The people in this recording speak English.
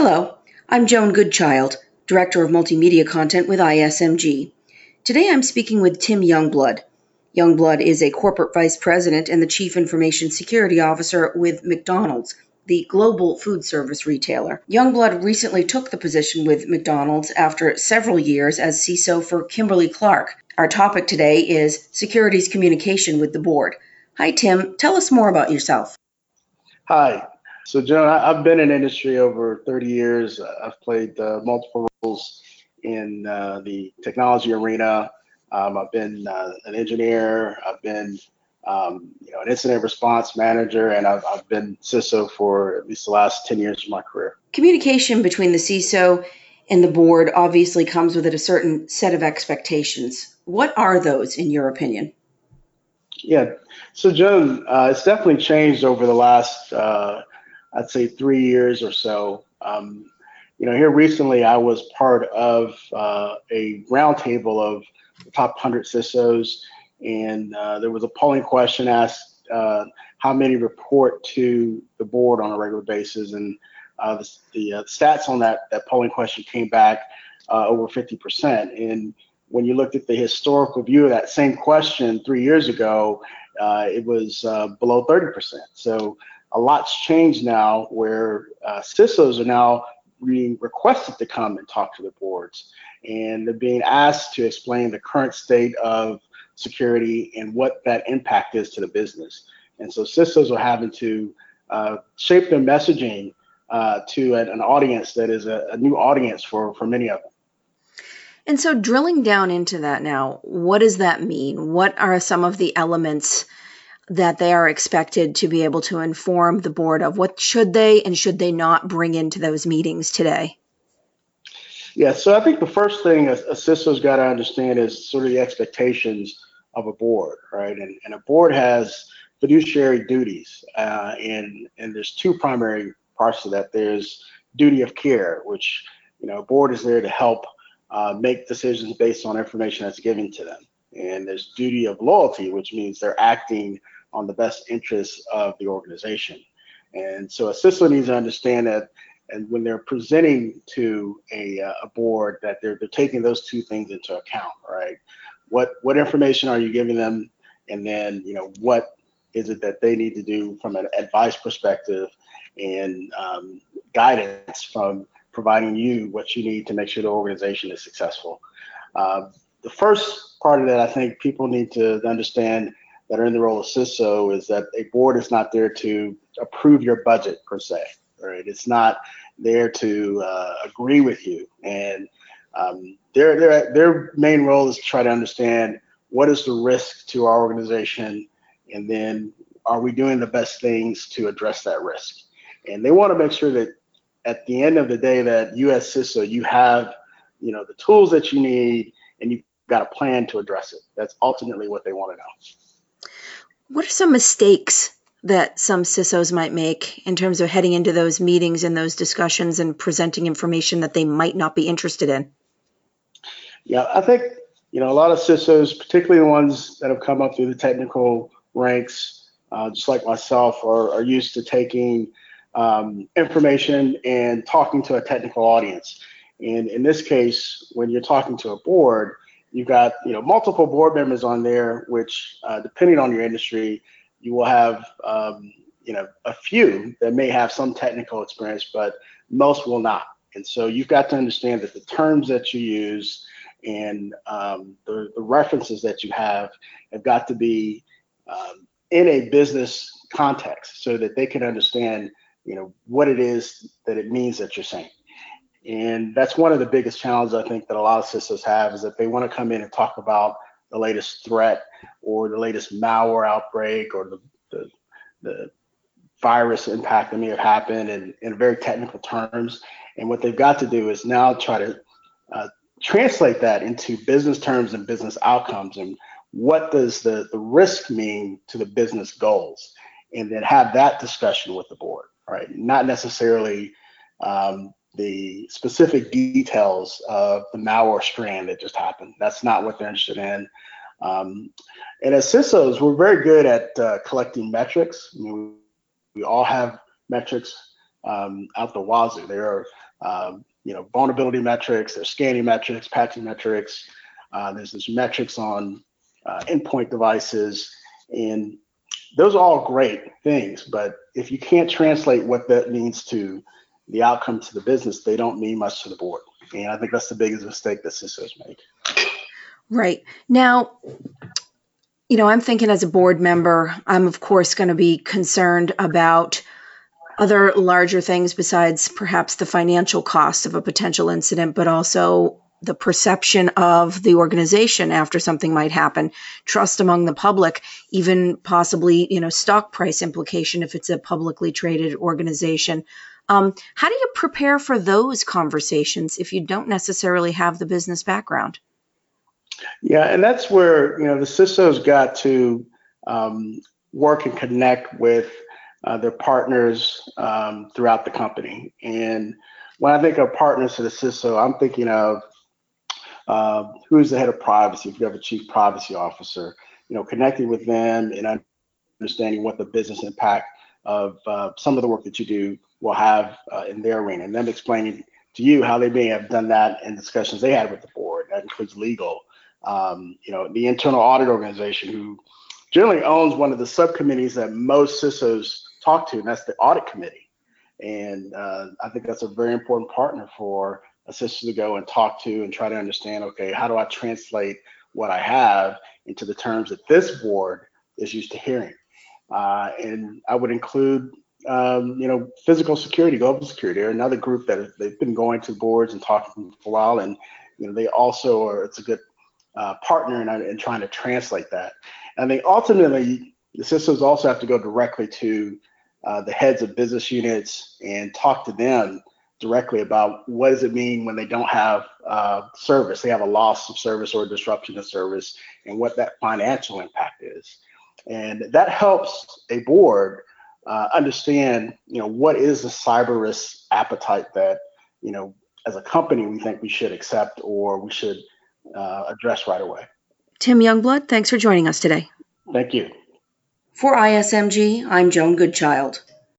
Hello, I'm Joan Goodchild, Director of Multimedia Content with ISMG. Today I'm speaking with Tim Youngblood. Youngblood is a corporate vice president and the chief information security officer with McDonald's, the global food service retailer. Youngblood recently took the position with McDonald's after several years as CISO for Kimberly Clark. Our topic today is securities communication with the board. Hi, Tim. Tell us more about yourself. Hi, so, Joan, I've been in industry over 30 years. I've played uh, multiple roles in uh, the technology arena. Um, I've been uh, an engineer. I've been, um, you know, an incident response manager, and I've, I've been CISO for at least the last 10 years of my career. Communication between the CISO and the board obviously comes with it a certain set of expectations. What are those, in your opinion? Yeah, so Joan, uh, it's definitely changed over the last uh, I'd say three years or so. Um, you know, here recently I was part of uh, a roundtable of the top 100 CISOs, and uh, there was a polling question asked uh, how many report to the board on a regular basis, and uh, the, the uh, stats on that, that polling question came back uh, over 50%. And when you looked at the historical view of that same question three years ago, it was below 30%. So a lot's changed now where uh, CISOs are now being requested to come and talk to the boards. And they're being asked to explain the current state of security and what that impact is to the business. And so CISOs are having to uh, shape their messaging uh, to an, an, audience that is a, a new audience for, for many of them. And so, drilling down into that now, what does that mean? What are some of the elements that they are expected to be able to inform the board of what should they and should they not bring into those meetings today? Yeah, so I think the first thing a, a CISO's got to understand is sort of the expectations of a board, right? And, and a board has fiduciary duties, uh, and and there's two primary parts to that. There's duty of care, which you know, a board is there to help uh, make decisions based on information that's given to them, and there's duty of loyalty, which means they're acting on the best interests of the organization. And so a CISO needs to understand that and when they're presenting to a, uh, a board that they're, they're taking those two things into account, right? What what information are you giving them? And then, you know, what is it that they need to do from an advice perspective and um, guidance from providing you what you need to make sure the organization is successful. Uh, the first part of that, I think people need to understand that are in the role of CISO is that a board is not there to approve your budget per se, right? It's not there to uh, agree with you, and um, their their their main role is to try to understand what is the risk to our organization, and then are we doing the best things to address that risk? And they want to make sure that at the end of the day, that you as CISO, you have you know the tools that you need, and you've got a plan to address it. That's ultimately what they want to know. What are some mistakes that some CISOs might make in terms of heading into those meetings and those discussions and presenting information that they might not be interested in? Yeah, I think you know a lot of CISOs, particularly the ones that have come up through the technical ranks, uh, just like myself, are, are used to taking um, information and talking to a technical audience. And in this case, when you're talking to a board, You've got you know multiple board members on there, which uh, depending on your industry, you will have um, you know a few that may have some technical experience, but most will not. And so you've got to understand that the terms that you use and um, the, the references that you have have got to be um, in a business context so that they can understand you know what it is that it means that you're saying. And that's one of the biggest challenges I think that a lot of CISOs have is that they want to come in and talk about the latest threat or the latest malware outbreak or the, the, the virus impact that may have happened in, in very technical terms. And what they've got to do is now try to uh, translate that into business terms and business outcomes. And what does the, the risk mean to the business goals? And then have that discussion with the board right? Not necessarily um, the specific details of the malware strand that just happened. That's not what they're interested in. Um, and as CISOs, we're very good at uh, collecting metrics. I mean, we all have metrics um, out the wazoo. There are um, you know, vulnerability metrics, there's scanning metrics, patching metrics, uh, there's this metrics on uh, endpoint devices, and those are all great things. But if you can't translate what that means to the outcome to the business, they don't mean much to the board. And I think that's the biggest mistake that CISOs make. Right. Now, you know, I'm thinking as a board member, I'm of course going to be concerned about other larger things besides perhaps the financial cost of a potential incident, but also the perception of the organization after something might happen, trust among the public, even possibly, you know, stock price implication if it's a publicly traded organization. Um, how do you prepare for those conversations if you don't necessarily have the business background? Yeah, and that's where you know the CISO's got to um, work and connect with uh, their partners um, throughout the company. And when I think of partners to the CISO, I'm thinking of uh, who's the head of privacy. If you have a chief privacy officer, you know, connecting with them and understanding what the business impact of uh, some of the work that you do will have uh, in their arena, and them explaining to you how they may have done that in discussions they had with the board. That includes legal, um, you know, the internal audit organization who generally owns one of the subcommittees that most CISOs talk to, and that's the audit committee. And uh, I think that's a very important partner for a CISO to go and talk to and try to understand, okay, how do I translate what I have into the terms that this board is used to hearing? Uh, and I would include, um, you know, physical security, global security, are another group that they've been going to boards and talking for a while, and you know, they also are. It's a good uh, partner in, in trying to translate that. And I think ultimately, the CISOs also have to go directly to uh, the heads of business units and talk to them directly about what does it mean when they don't have uh, service, they have a loss of service or a disruption of service, and what that financial impact is. And that helps a board uh, understand, you know, what is the cyber risk appetite that, you know, as a company we think we should accept or we should uh, address right away. Tim Youngblood, thanks for joining us today. Thank you. For ISMG, I'm Joan Goodchild.